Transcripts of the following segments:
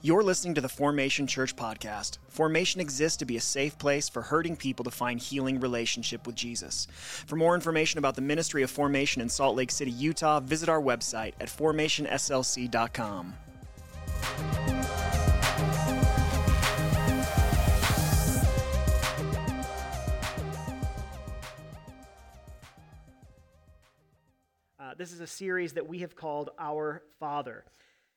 You're listening to the Formation Church podcast. Formation exists to be a safe place for hurting people to find healing relationship with Jesus. For more information about the ministry of Formation in Salt Lake City, Utah, visit our website at formationslc.com. Uh, this is a series that we have called Our Father.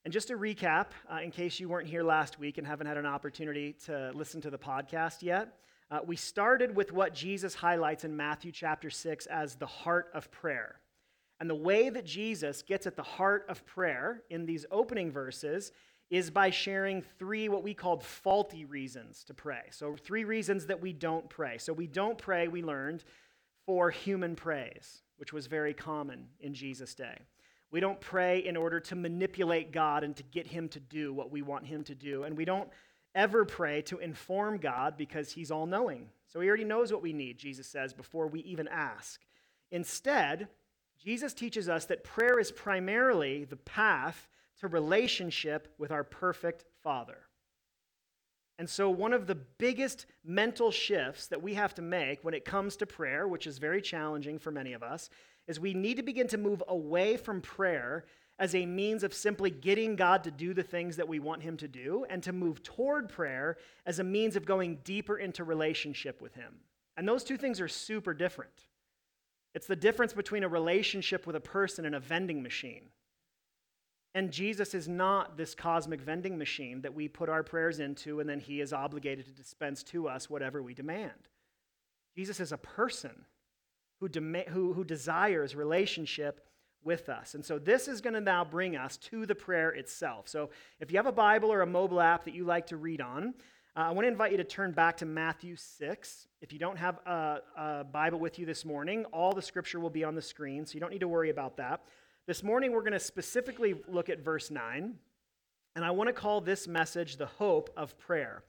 And just to recap, uh, in case you weren't here last week and haven't had an opportunity to listen to the podcast yet, uh, we started with what Jesus highlights in Matthew chapter 6 as the heart of prayer. And the way that Jesus gets at the heart of prayer in these opening verses is by sharing three what we called faulty reasons to pray. So, three reasons that we don't pray. So, we don't pray, we learned, for human praise, which was very common in Jesus' day. We don't pray in order to manipulate God and to get Him to do what we want Him to do. And we don't ever pray to inform God because He's all knowing. So He already knows what we need, Jesus says, before we even ask. Instead, Jesus teaches us that prayer is primarily the path to relationship with our perfect Father. And so, one of the biggest mental shifts that we have to make when it comes to prayer, which is very challenging for many of us, is we need to begin to move away from prayer as a means of simply getting God to do the things that we want Him to do, and to move toward prayer as a means of going deeper into relationship with Him. And those two things are super different. It's the difference between a relationship with a person and a vending machine. And Jesus is not this cosmic vending machine that we put our prayers into and then he is obligated to dispense to us whatever we demand. Jesus is a person who, dem- who, who desires relationship with us. And so this is going to now bring us to the prayer itself. So if you have a Bible or a mobile app that you like to read on, uh, I want to invite you to turn back to Matthew 6. If you don't have a, a Bible with you this morning, all the scripture will be on the screen, so you don't need to worry about that. This morning, we're going to specifically look at verse 9, and I want to call this message the hope of prayer.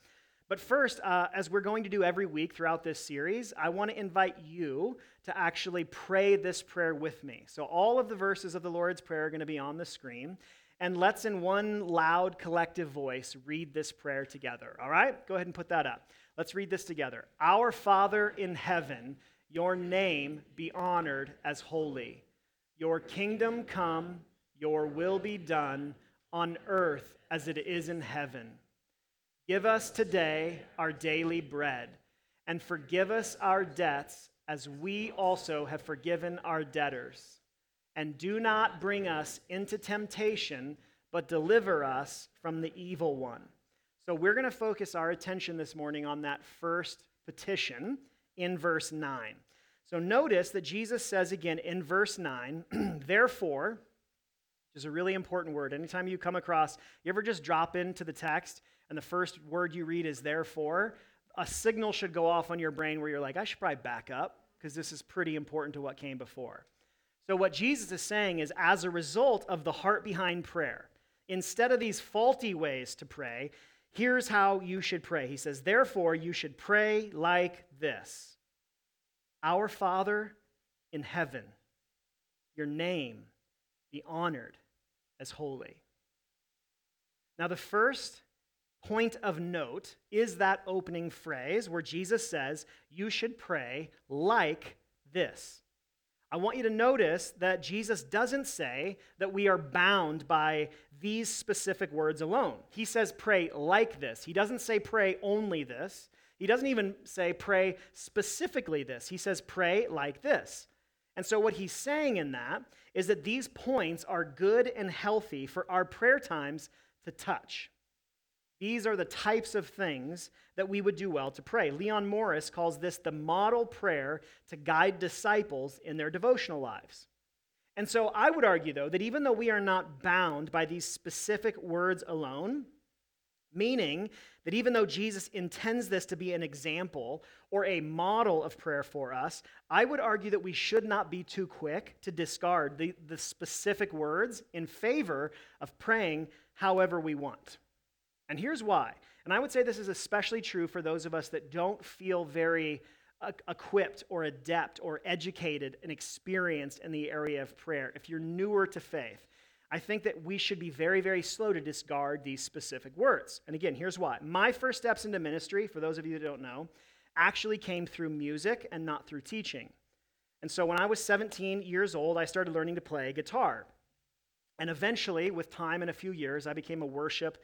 But first, uh, as we're going to do every week throughout this series, I want to invite you to actually pray this prayer with me. So, all of the verses of the Lord's Prayer are going to be on the screen. And let's, in one loud collective voice, read this prayer together. All right? Go ahead and put that up. Let's read this together. Our Father in heaven, your name be honored as holy. Your kingdom come, your will be done on earth as it is in heaven. Give us today our daily bread, and forgive us our debts as we also have forgiven our debtors. And do not bring us into temptation, but deliver us from the evil one. So we're going to focus our attention this morning on that first petition in verse 9. So notice that Jesus says again in verse 9, therefore, which is a really important word. Anytime you come across, you ever just drop into the text and the first word you read is therefore, a signal should go off on your brain where you're like, I should probably back up because this is pretty important to what came before. So, what Jesus is saying is, as a result of the heart behind prayer, instead of these faulty ways to pray, here's how you should pray. He says, Therefore, you should pray like this Our Father in heaven, your name be honored as holy. Now, the first point of note is that opening phrase where Jesus says, You should pray like this. I want you to notice that Jesus doesn't say that we are bound by these specific words alone. He says, Pray like this. He doesn't say, Pray only this. He doesn't even say, Pray specifically this. He says, Pray like this. And so, what he's saying in that is that these points are good and healthy for our prayer times to touch. These are the types of things that we would do well to pray. Leon Morris calls this the model prayer to guide disciples in their devotional lives. And so I would argue, though, that even though we are not bound by these specific words alone, meaning that even though Jesus intends this to be an example or a model of prayer for us, I would argue that we should not be too quick to discard the, the specific words in favor of praying however we want. And here's why. And I would say this is especially true for those of us that don't feel very equipped or adept or educated and experienced in the area of prayer. If you're newer to faith, I think that we should be very, very slow to discard these specific words. And again, here's why. My first steps into ministry, for those of you that don't know, actually came through music and not through teaching. And so when I was 17 years old, I started learning to play guitar. And eventually, with time and a few years, I became a worship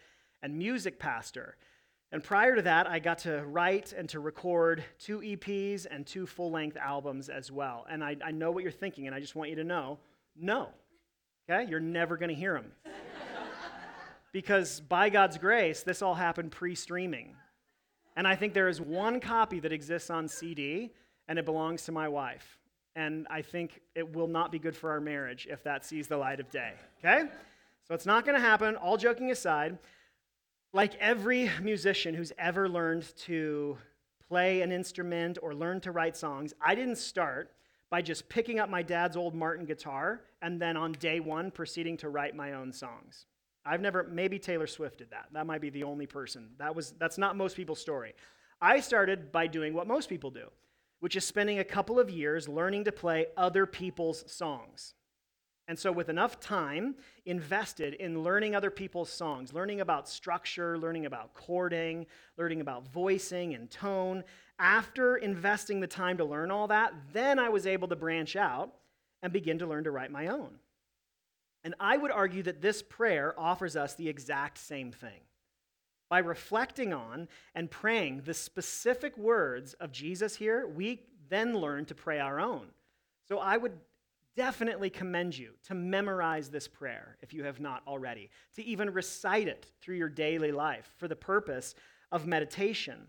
and music pastor. And prior to that, I got to write and to record two EPs and two full length albums as well. And I, I, know what you're thinking, and I just want you to know no. Okay? You're never going to hear them. because by God's grace, this all happened pre streaming. And I think there is one copy that exists on CD, and it belongs to my wife. And I think it will not be good for our marriage if that sees the light of day. Okay? So it's not going to happen. All joking aside, like every musician who's ever learned to play an instrument or learn to write songs, I didn't start by just picking up my dad's old Martin guitar and then on day one proceeding to write my own songs. I've never, maybe Taylor Swift did that. That might be the only person. That was, that's not most people's story. I started by doing what most people do, which is spending a couple of years learning to play other people's songs. And so, with enough time invested in learning other people's songs, learning about structure, learning about chording, learning about voicing and tone, after investing the time to learn all that, then I was able to branch out and begin to learn to write my own. And I would argue that this prayer offers us the exact same thing. By reflecting on and praying the specific words of Jesus here, we then learn to pray our own. So I would definitely commend you to memorize this prayer if you have not already, to even recite it through your daily life for the purpose of meditation.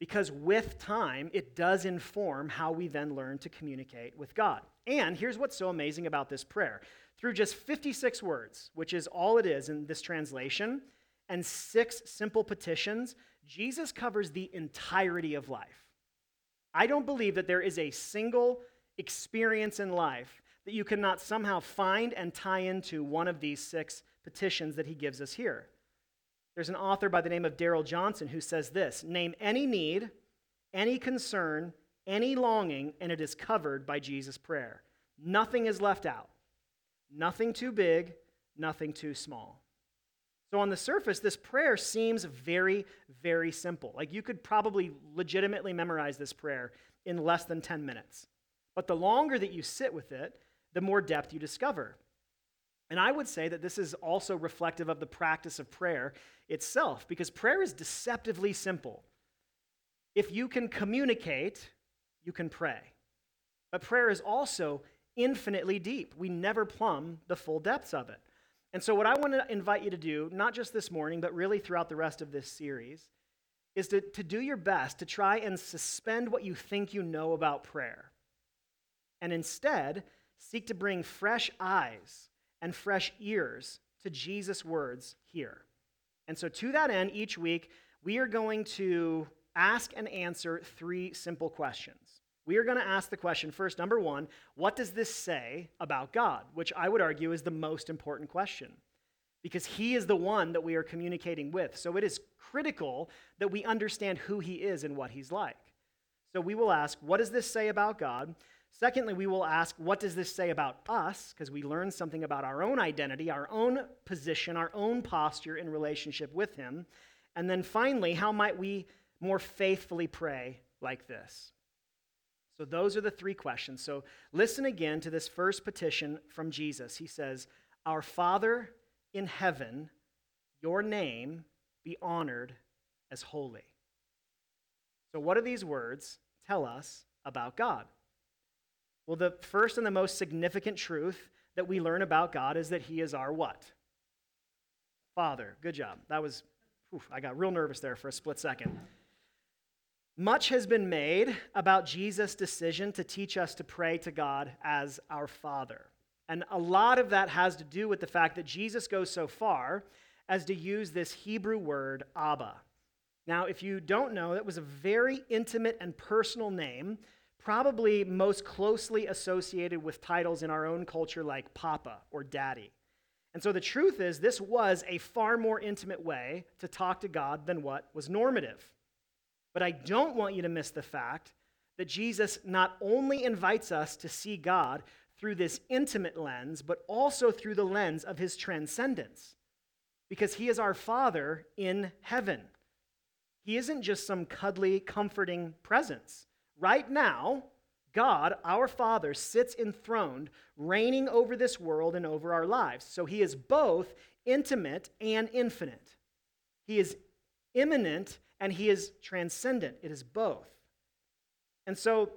Because with time, it does inform how we then learn to communicate with God. And here's what's so amazing about this prayer through just 56 words, which is all it is in this translation, and six simple petitions, Jesus covers the entirety of life. I don't believe that there is a single experience in life that you cannot somehow find and tie into one of these six petitions that he gives us here. There's an author by the name of Darrell Johnson who says this Name any need, any concern, any longing, and it is covered by Jesus' prayer. Nothing is left out. Nothing too big, nothing too small. So, on the surface, this prayer seems very, very simple. Like you could probably legitimately memorize this prayer in less than 10 minutes. But the longer that you sit with it, the more depth you discover. And I would say that this is also reflective of the practice of prayer itself, because prayer is deceptively simple. If you can communicate, you can pray. But prayer is also infinitely deep. We never plumb the full depths of it. And so, what I want to invite you to do, not just this morning, but really throughout the rest of this series, is to, to do your best to try and suspend what you think you know about prayer. And instead, seek to bring fresh eyes and fresh ears to Jesus' words here. And so, to that end, each week, we are going to ask and answer three simple questions. We are going to ask the question first, number one, what does this say about God? Which I would argue is the most important question because He is the one that we are communicating with. So it is critical that we understand who He is and what He's like. So we will ask, what does this say about God? Secondly, we will ask, what does this say about us? Because we learn something about our own identity, our own position, our own posture in relationship with Him. And then finally, how might we more faithfully pray like this? So, those are the three questions. So, listen again to this first petition from Jesus. He says, Our Father in heaven, your name be honored as holy. So, what do these words tell us about God? Well, the first and the most significant truth that we learn about God is that He is our what? Father. Good job. That was, oof, I got real nervous there for a split second. Much has been made about Jesus' decision to teach us to pray to God as our Father. And a lot of that has to do with the fact that Jesus goes so far as to use this Hebrew word, Abba. Now, if you don't know, that was a very intimate and personal name probably most closely associated with titles in our own culture like Papa or Daddy. And so the truth is, this was a far more intimate way to talk to God than what was normative. But I don't want you to miss the fact that Jesus not only invites us to see God through this intimate lens, but also through the lens of his transcendence. Because he is our Father in heaven. He isn't just some cuddly, comforting presence. Right now, God, our Father, sits enthroned, reigning over this world and over our lives. So he is both intimate and infinite. He is immanent and he is transcendent. It is both. And so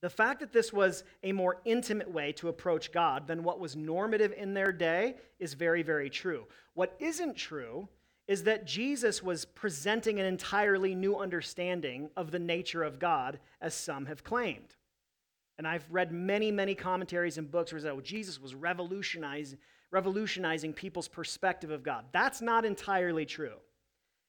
the fact that this was a more intimate way to approach God than what was normative in their day is very, very true. What isn't true is that Jesus was presenting an entirely new understanding of the nature of God, as some have claimed. And I've read many, many commentaries and books where say, oh, Jesus was revolutionizing, revolutionizing people's perspective of God. That's not entirely true.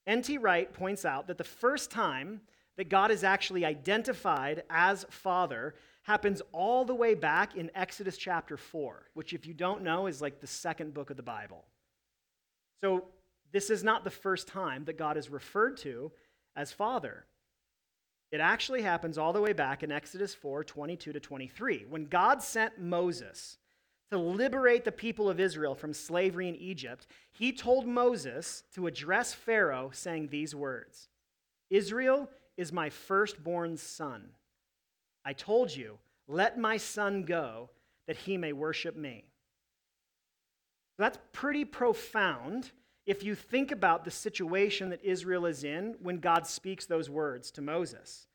N.T. Wright points out that the first time that God is actually identified as Father happens all the way back in Exodus chapter 4, which, if you don't know, is like the second book of the Bible. So, this is not the first time that God is referred to as Father. It actually happens all the way back in Exodus 4 22 to 23. When God sent Moses to liberate the people of Israel from slavery in Egypt, he told Moses to address Pharaoh, saying these words Israel is my firstborn son. I told you, let my son go that he may worship me. That's pretty profound if you think about the situation that Israel is in when God speaks those words to Moses.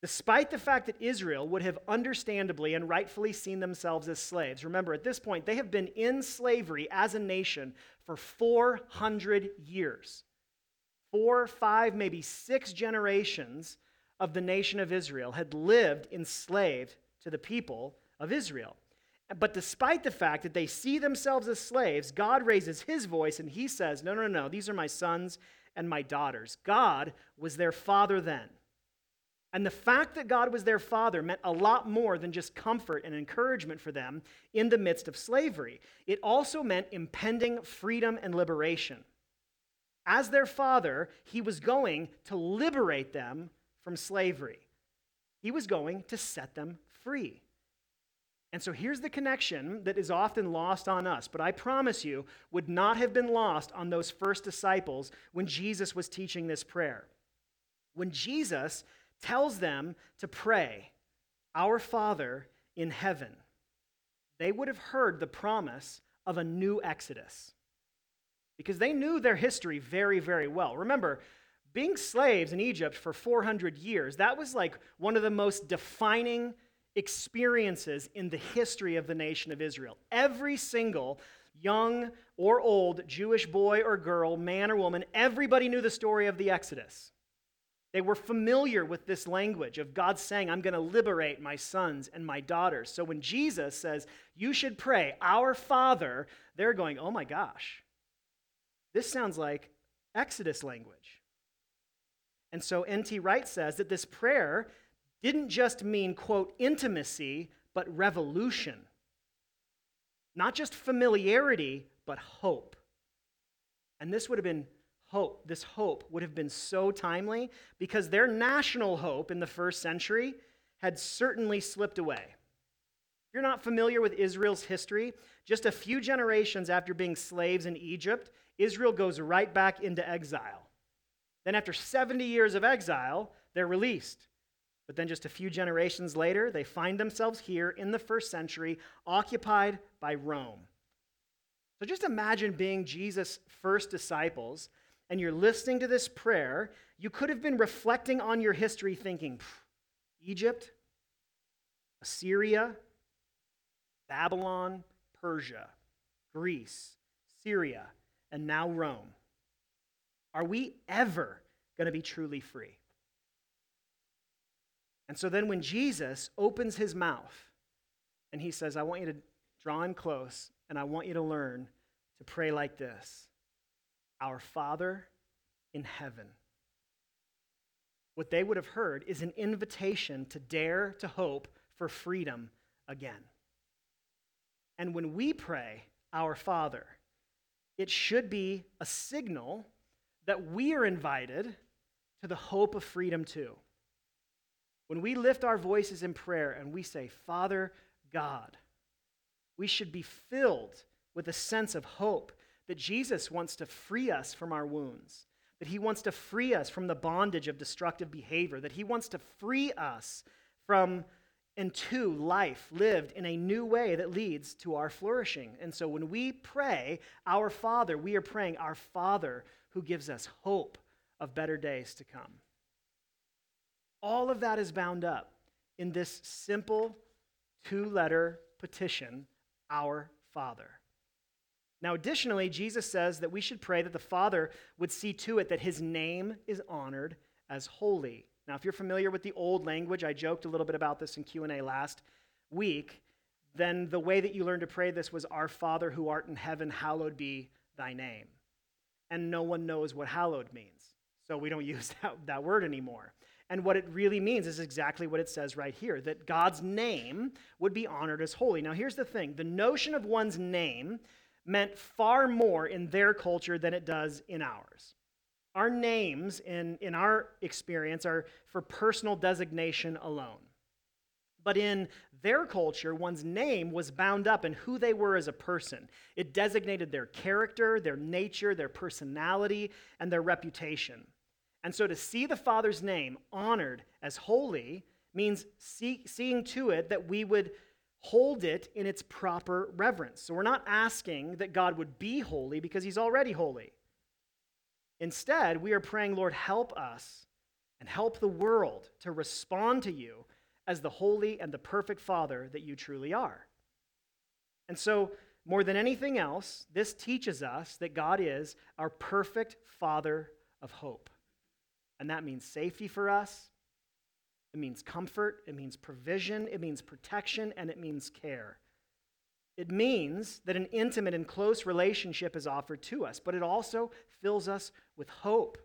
Despite the fact that Israel would have understandably and rightfully seen themselves as slaves, remember at this point, they have been in slavery as a nation for 400 years. Four, five, maybe six generations of the nation of Israel had lived enslaved to the people of Israel. But despite the fact that they see themselves as slaves, God raises his voice and he says, No, no, no, these are my sons and my daughters. God was their father then. And the fact that God was their father meant a lot more than just comfort and encouragement for them in the midst of slavery. It also meant impending freedom and liberation. As their father, he was going to liberate them from slavery, he was going to set them free. And so here's the connection that is often lost on us, but I promise you would not have been lost on those first disciples when Jesus was teaching this prayer. When Jesus tells them to pray, Our Father in heaven, they would have heard the promise of a new Exodus because they knew their history very, very well. Remember, being slaves in Egypt for 400 years, that was like one of the most defining experiences in the history of the nation of Israel. Every single young or old Jewish boy or girl, man or woman, everybody knew the story of the Exodus. They were familiar with this language of God saying, I'm going to liberate my sons and my daughters. So when Jesus says, You should pray, Our Father, they're going, Oh my gosh, this sounds like Exodus language. And so N.T. Wright says that this prayer didn't just mean, quote, intimacy, but revolution. Not just familiarity, but hope. And this would have been hope. This hope would have been so timely because their national hope in the first century had certainly slipped away. If you're not familiar with Israel's history, just a few generations after being slaves in Egypt, Israel goes right back into exile. Then, after 70 years of exile, they're released. But then, just a few generations later, they find themselves here in the first century, occupied by Rome. So, just imagine being Jesus' first disciples, and you're listening to this prayer. You could have been reflecting on your history, thinking, Egypt, Assyria, Babylon, Persia, Greece, Syria, and now Rome. Are we ever going to be truly free? And so then, when Jesus opens his mouth and he says, I want you to draw in close and I want you to learn to pray like this Our Father in heaven. What they would have heard is an invitation to dare to hope for freedom again. And when we pray, Our Father, it should be a signal that we are invited to the hope of freedom too. When we lift our voices in prayer and we say, Father God. We should be filled with a sense of hope that Jesus wants to free us from our wounds, that he wants to free us from the bondage of destructive behavior, that he wants to free us from into life lived in a new way that leads to our flourishing. And so when we pray, Our Father, we are praying, Our Father who gives us hope of better days to come. All of that is bound up in this simple two letter petition, Our Father. Now, additionally, Jesus says that we should pray that the Father would see to it that his name is honored as holy. Now, if you're familiar with the old language, I joked a little bit about this in Q&A last week, then the way that you learned to pray this was our Father who art in heaven, hallowed be thy name. And no one knows what hallowed means. So we don't use that, that word anymore. And what it really means is exactly what it says right here that God's name would be honored as holy. Now, here's the thing the notion of one's name meant far more in their culture than it does in ours. Our names, in, in our experience, are for personal designation alone. But in their culture, one's name was bound up in who they were as a person. It designated their character, their nature, their personality, and their reputation. And so to see the Father's name honored as holy means see, seeing to it that we would hold it in its proper reverence. So we're not asking that God would be holy because he's already holy. Instead, we are praying, Lord, help us and help the world to respond to you as the holy and the perfect Father that you truly are. And so, more than anything else, this teaches us that God is our perfect Father of hope. And that means safety for us, it means comfort, it means provision, it means protection, and it means care. It means that an intimate and close relationship is offered to us, but it also fills us with hope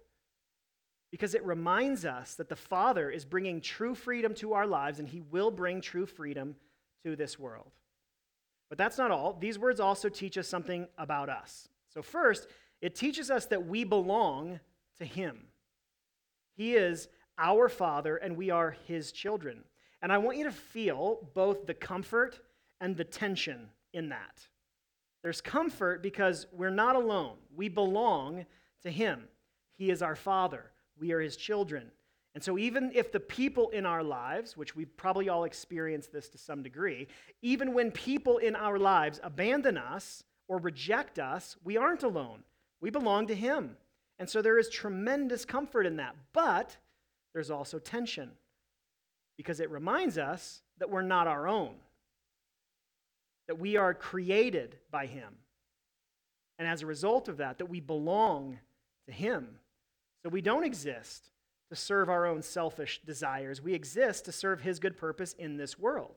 because it reminds us that the Father is bringing true freedom to our lives and He will bring true freedom to this world. But that's not all. These words also teach us something about us. So, first, it teaches us that we belong to Him. He is our Father, and we are His children. And I want you to feel both the comfort and the tension in that. There's comfort because we're not alone. We belong to Him. He is our Father. We are His children. And so, even if the people in our lives, which we've probably all experienced this to some degree, even when people in our lives abandon us or reject us, we aren't alone. We belong to Him. And so, there is tremendous comfort in that. But there's also tension because it reminds us that we're not our own that we are created by Him. And as a result of that, that we belong to Him. So we don't exist to serve our own selfish desires, we exist to serve His good purpose in this world.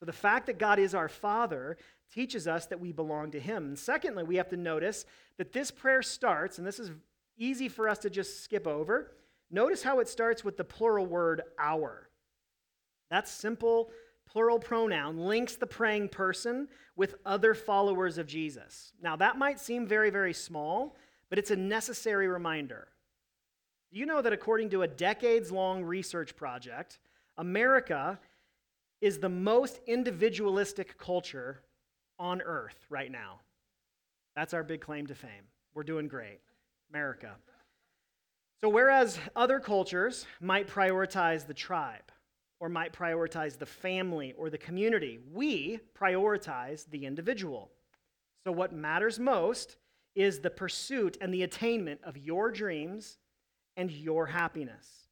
So the fact that God is our Father teaches us that we belong to Him. And secondly, we have to notice that this prayer starts, and this is easy for us to just skip over. Notice how it starts with the plural word our. That simple plural pronoun links the praying person with other followers of Jesus. Now, that might seem very, very small, but it's a necessary reminder. You know that according to a decades long research project, America is the most individualistic culture on earth right now? That's our big claim to fame. We're doing great. America. So, whereas other cultures might prioritize the tribe, or might prioritize the family or the community. We prioritize the individual. So, what matters most is the pursuit and the attainment of your dreams and your happiness.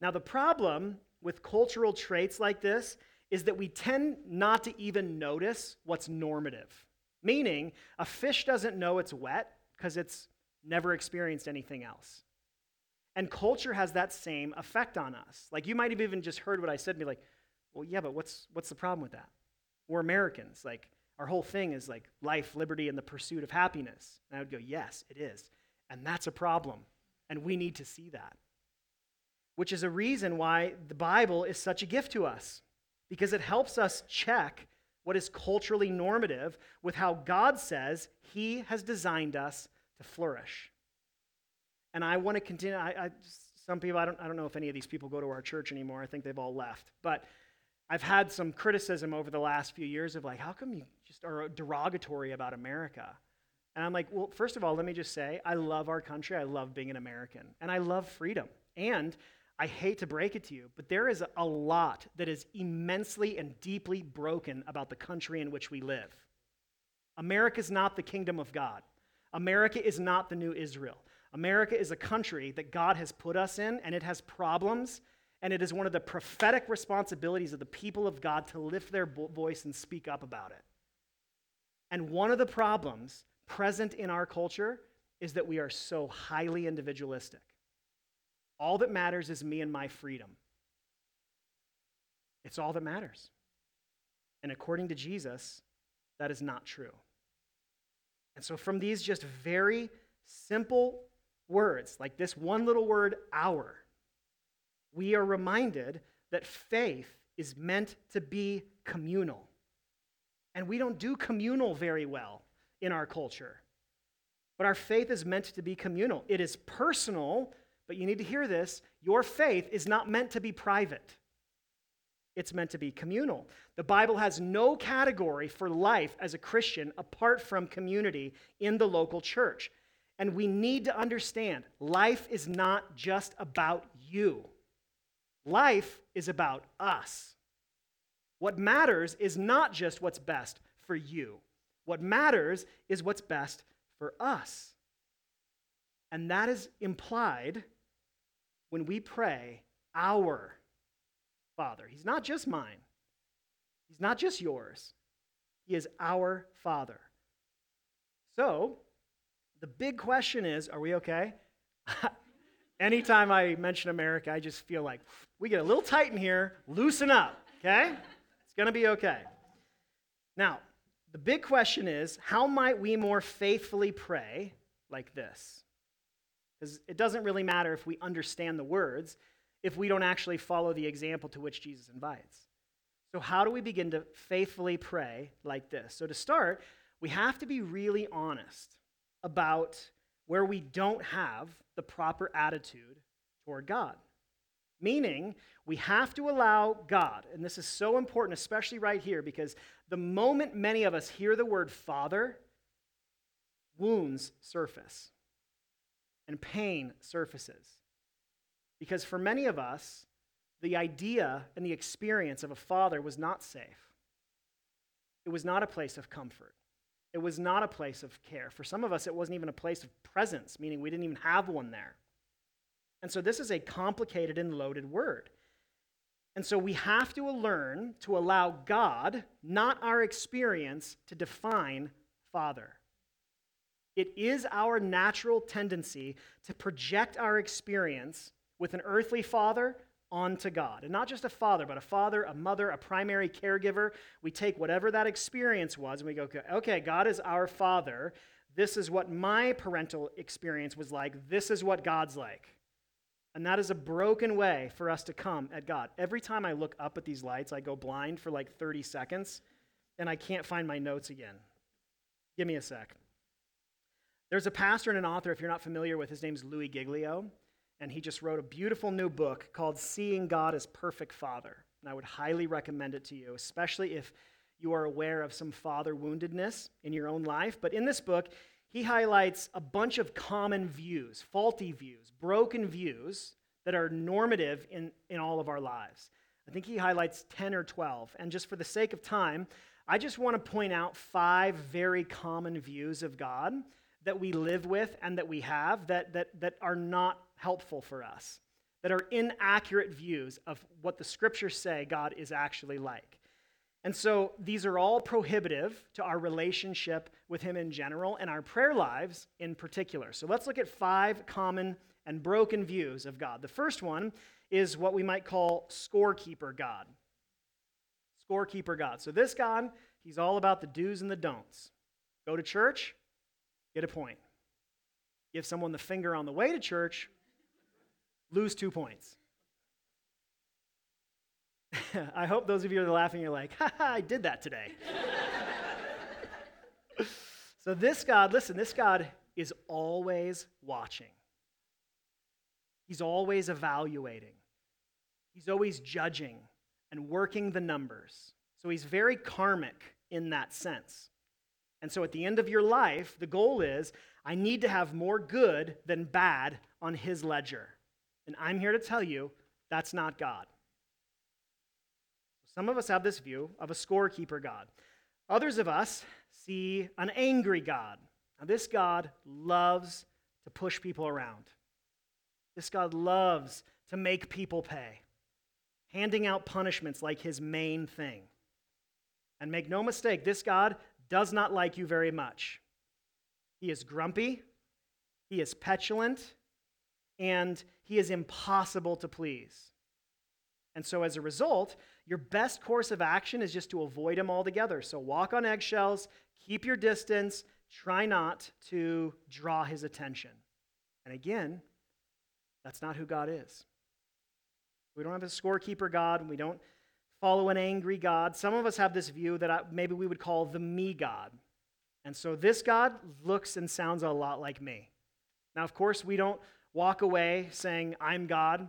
Now, the problem with cultural traits like this is that we tend not to even notice what's normative. Meaning, a fish doesn't know it's wet because it's never experienced anything else. And culture has that same effect on us. Like you might have even just heard what I said and be like, well, yeah, but what's, what's the problem with that? We're Americans. Like our whole thing is like life, liberty, and the pursuit of happiness. And I would go, yes, it is. And that's a problem. And we need to see that. Which is a reason why the Bible is such a gift to us, because it helps us check what is culturally normative with how God says He has designed us to flourish. And I want to continue. I, I, some people, I don't, I don't know if any of these people go to our church anymore. I think they've all left. But I've had some criticism over the last few years of like, how come you just are derogatory about America? And I'm like, well, first of all, let me just say, I love our country. I love being an American. And I love freedom. And I hate to break it to you, but there is a lot that is immensely and deeply broken about the country in which we live. America is not the kingdom of God. America is not the new Israel. America is a country that God has put us in, and it has problems, and it is one of the prophetic responsibilities of the people of God to lift their voice and speak up about it. And one of the problems present in our culture is that we are so highly individualistic. All that matters is me and my freedom. It's all that matters. And according to Jesus, that is not true. And so, from these just very simple words, like this one little word, our, we are reminded that faith is meant to be communal. And we don't do communal very well in our culture. But our faith is meant to be communal. It is personal, but you need to hear this. Your faith is not meant to be private, it's meant to be communal. The Bible has no category for life as a Christian apart from community in the local church. And we need to understand life is not just about you, life is about us. What matters is not just what's best for you, what matters is what's best for us. And that is implied when we pray, Our Father. He's not just mine, He's not just yours. He is our Father. So, the big question is are we okay? Anytime I mention America, I just feel like we get a little tight in here, loosen up, okay? It's to be okay. Now, the big question is how might we more faithfully pray like this? Because it doesn't really matter if we understand the words if we don't actually follow the example to which Jesus invites. So, how do we begin to faithfully pray like this? So, to start, we have to be really honest about where we don't have the proper attitude toward God. Meaning, we have to allow God, and this is so important, especially right here, because the moment many of us hear the word Father, wounds surface and pain surfaces. Because for many of us, the idea and the experience of a father was not safe. It was not a place of comfort. It was not a place of care. For some of us, it wasn't even a place of presence, meaning we didn't even have one there. And so this is a complicated and loaded word. And so we have to learn to allow God, not our experience, to define Father. It is our natural tendency to project our experience with an earthly father onto God. And not just a father, but a father, a mother, a primary caregiver. We take whatever that experience was and we go, okay, God is our father. This is what my parental experience was like. This is what God's like. And that is a broken way for us to come at God. Every time I look up at these lights, I go blind for like 30 seconds and I can't find my notes again. Give me a sec. There's a pastor and an author, if you're not familiar with, his name's Louis Giglio, and he just wrote a beautiful new book called Seeing God as Perfect Father. And I would highly recommend it to you, especially if you are aware of some father woundedness in your own life. But in this book, he highlights a bunch of common views, faulty views, broken views that are normative in, in all of our lives. I think he highlights 10 or 12. And just for the sake of time, I just want to point out five very common views of God that we live with and that we have that, that, that are not helpful for us, that are inaccurate views of what the scriptures say God is actually like. And so these are all prohibitive to our relationship with Him in general and our prayer lives in particular. So let's look at five common and broken views of God. The first one is what we might call scorekeeper God. Scorekeeper God. So this God, He's all about the do's and the don'ts. Go to church, get a point. Give someone the finger on the way to church, lose two points. I hope those of you that are laughing, you're like, ha ha, I did that today. so, this God, listen, this God is always watching, He's always evaluating, He's always judging and working the numbers. So he's very karmic in that sense. And so at the end of your life, the goal is I need to have more good than bad on his ledger. And I'm here to tell you that's not God. Some of us have this view of a scorekeeper God. Others of us see an angry God. Now, this God loves to push people around. This God loves to make people pay, handing out punishments like his main thing. And make no mistake, this God does not like you very much. He is grumpy, he is petulant, and he is impossible to please. And so, as a result, your best course of action is just to avoid him altogether. So, walk on eggshells, keep your distance, try not to draw his attention. And again, that's not who God is. We don't have a scorekeeper God. and We don't follow an angry God. Some of us have this view that maybe we would call the me God. And so this God looks and sounds a lot like me. Now, of course, we don't walk away saying, I'm God.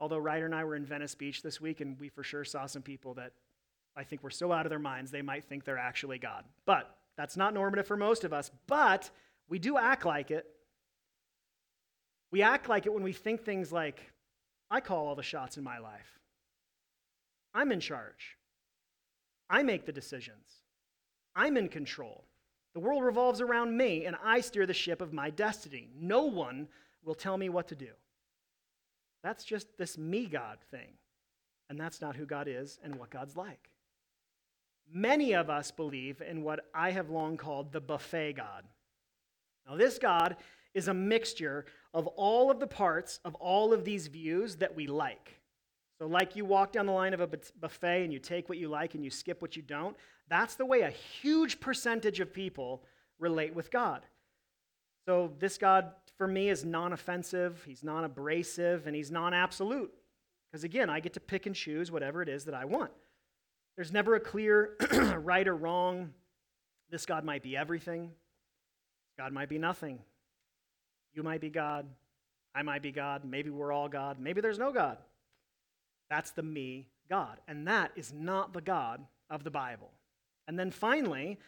Although Ryder and I were in Venice Beach this week, and we for sure saw some people that I think were so out of their minds they might think they're actually God. But that's not normative for most of us. But we do act like it. We act like it when we think things like, I call all the shots in my life. I'm in charge. I make the decisions. I'm in control. The world revolves around me, and I steer the ship of my destiny. No one will tell me what to do. That's just this me God thing. And that's not who God is and what God's like. Many of us believe in what I have long called the buffet God. Now, this God is a mixture of all of the parts of all of these views that we like. So, like you walk down the line of a buffet and you take what you like and you skip what you don't, that's the way a huge percentage of people relate with God. So, this God for me is non offensive, he's non abrasive, and he's non absolute. Because again, I get to pick and choose whatever it is that I want. There's never a clear right or wrong. This God might be everything, God might be nothing. You might be God, I might be God, maybe we're all God, maybe there's no God. That's the me God. And that is not the God of the Bible. And then finally,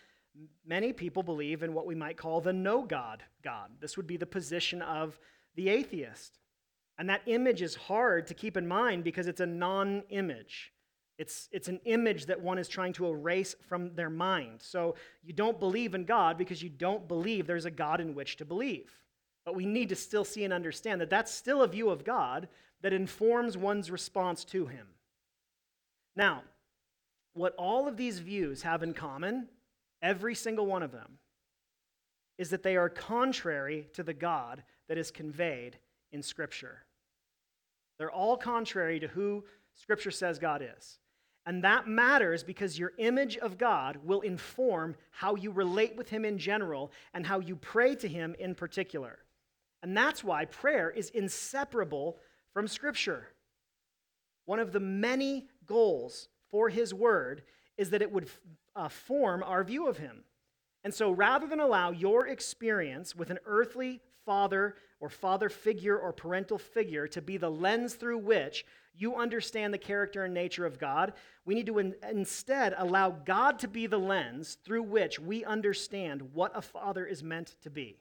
many people believe in what we might call the no God God. This would be the position of the atheist. And that image is hard to keep in mind because it's a non image. It's, it's an image that one is trying to erase from their mind. So you don't believe in God because you don't believe there's a God in which to believe. But we need to still see and understand that that's still a view of God that informs one's response to him. Now, what all of these views have in common, every single one of them, is that they are contrary to the God that is conveyed in Scripture. They're all contrary to who Scripture says God is. And that matters because your image of God will inform how you relate with Him in general and how you pray to Him in particular. And that's why prayer is inseparable from Scripture. One of the many goals for His Word is that it would uh, form our view of Him. And so rather than allow your experience with an earthly father or father figure or parental figure to be the lens through which you understand the character and nature of God, we need to in- instead allow God to be the lens through which we understand what a father is meant to be.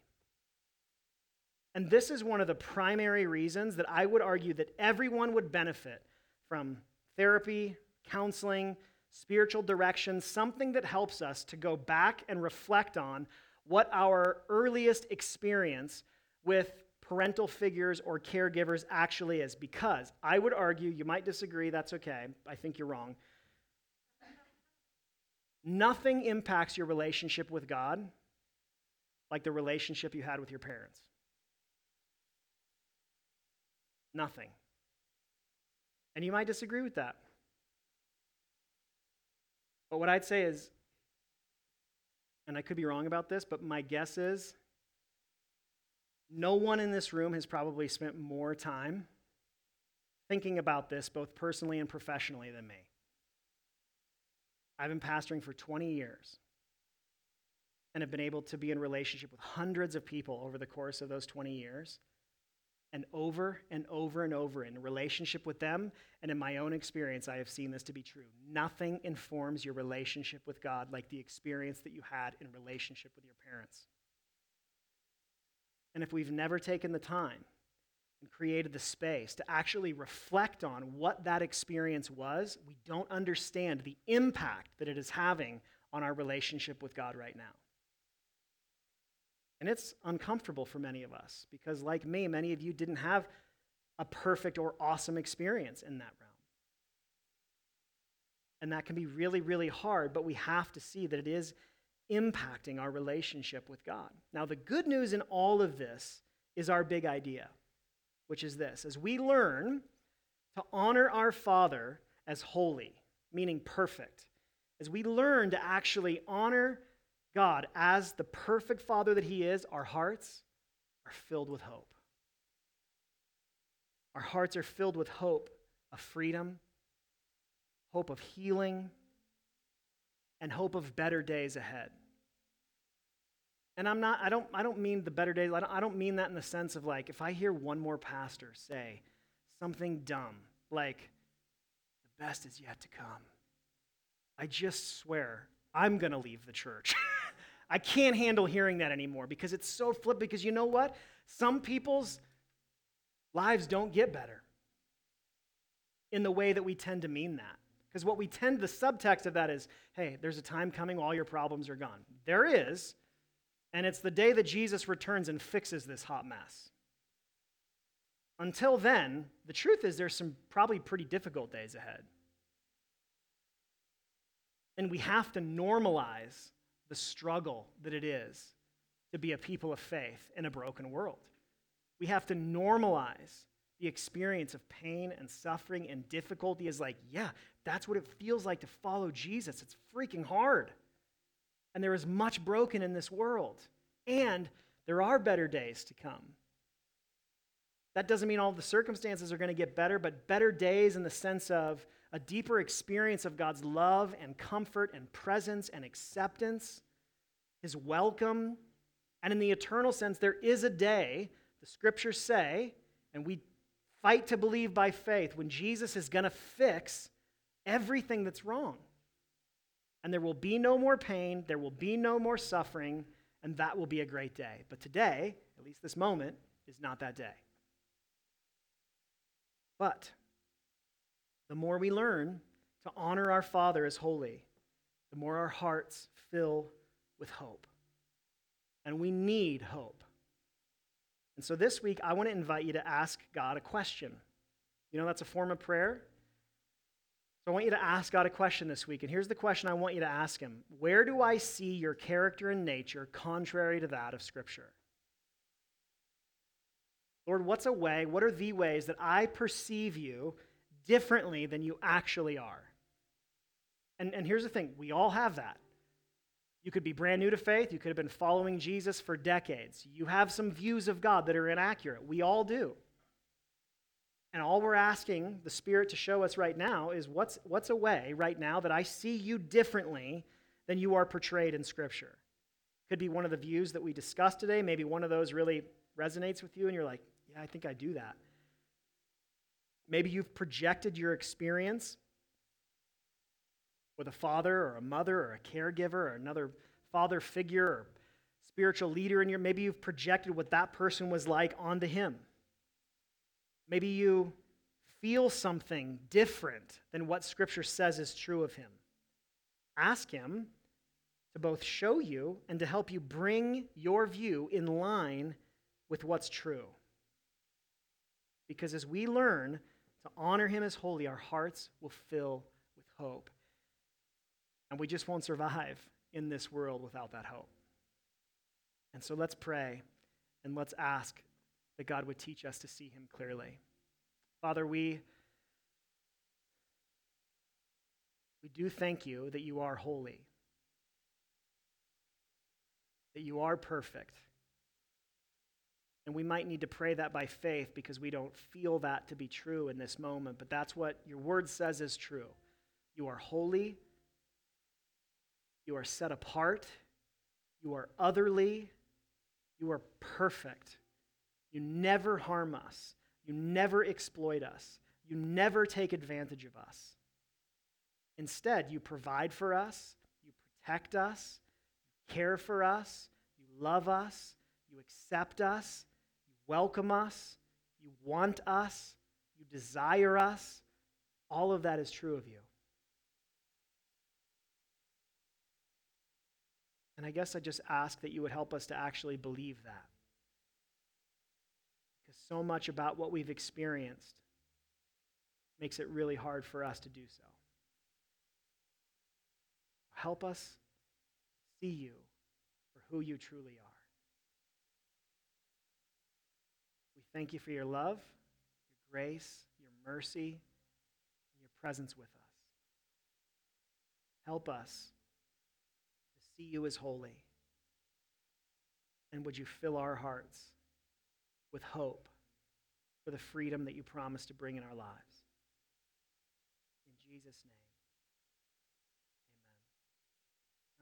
And this is one of the primary reasons that I would argue that everyone would benefit from therapy, counseling, spiritual direction, something that helps us to go back and reflect on what our earliest experience with parental figures or caregivers actually is. Because I would argue, you might disagree, that's okay, I think you're wrong. Nothing impacts your relationship with God like the relationship you had with your parents. Nothing. And you might disagree with that. But what I'd say is, and I could be wrong about this, but my guess is no one in this room has probably spent more time thinking about this, both personally and professionally, than me. I've been pastoring for 20 years and have been able to be in relationship with hundreds of people over the course of those 20 years And over and over and over in relationship with them and in my own experience, I have seen this to be true. Nothing informs your relationship with God like the experience that you had in relationship with your parents. And if we've never taken the time and created the space to actually reflect on what that experience was, we don't understand the impact that it is having on our relationship with God right now. And it's uncomfortable for many of us because, like me, many of you didn't have a perfect or awesome experience in that realm. And that can be really, really hard, but we have to see that it is impacting our relationship with God. Now, the good news in all of this is our big idea, which is this as we learn to honor our Father as holy, meaning perfect, as we learn to actually honor God, as the perfect Father that He is, our hearts are filled with hope. Our hearts are filled with hope of freedom, hope of healing, and hope of better days ahead. And I'm not, I don't, I don't mean the better days, I don't, I don't mean that in the sense of like, if I hear one more pastor say something dumb, like, the best is yet to come, I just swear I'm going to leave the church. I can't handle hearing that anymore because it's so flip. Because you know what? Some people's lives don't get better in the way that we tend to mean that. Because what we tend, the subtext of that is, hey, there's a time coming, all your problems are gone. There is, and it's the day that Jesus returns and fixes this hot mess. Until then, the truth is there's some probably pretty difficult days ahead. And we have to normalize the struggle that it is to be a people of faith in a broken world. We have to normalize the experience of pain and suffering and difficulty as like, yeah, that's what it feels like to follow Jesus. It's freaking hard. And there is much broken in this world. And there are better days to come. That doesn't mean all the circumstances are going to get better, but better days in the sense of a deeper experience of God's love and comfort and presence and acceptance, his welcome. And in the eternal sense, there is a day, the scriptures say, and we fight to believe by faith, when Jesus is going to fix everything that's wrong. And there will be no more pain, there will be no more suffering, and that will be a great day. But today, at least this moment, is not that day. But the more we learn to honor our Father as holy, the more our hearts fill with hope. And we need hope. And so this week, I want to invite you to ask God a question. You know, that's a form of prayer. So I want you to ask God a question this week. And here's the question I want you to ask Him Where do I see your character and nature contrary to that of Scripture? Lord, what's a way, what are the ways that I perceive you differently than you actually are. And, and here's the thing we all have that. You could be brand new to faith. You could have been following Jesus for decades. You have some views of God that are inaccurate. We all do. And all we're asking the Spirit to show us right now is what's, what's a way right now that I see you differently than you are portrayed in Scripture? Could be one of the views that we discussed today. Maybe one of those really resonates with you, and you're like, yeah, I think I do that. Maybe you've projected your experience with a father or a mother or a caregiver or another father figure or spiritual leader in your maybe you've projected what that person was like onto him. Maybe you feel something different than what scripture says is true of him. Ask him to both show you and to help you bring your view in line with what's true. Because as we learn to honor him as holy, our hearts will fill with hope. And we just won't survive in this world without that hope. And so let's pray and let's ask that God would teach us to see him clearly. Father, we, we do thank you that you are holy, that you are perfect and we might need to pray that by faith because we don't feel that to be true in this moment, but that's what your word says is true. You are holy, you are set apart, you are otherly, you are perfect. You never harm us. You never exploit us. You never take advantage of us. Instead, you provide for us, you protect us, you care for us, you love us, you accept us, welcome us, you want us, you desire us. All of that is true of you. And I guess I just ask that you would help us to actually believe that. Because so much about what we've experienced makes it really hard for us to do so. Help us see you for who you truly are. We thank you for your love, your grace, your mercy, and your presence with us. Help us to see you as holy. And would you fill our hearts with hope for the freedom that you promise to bring in our lives? In Jesus' name.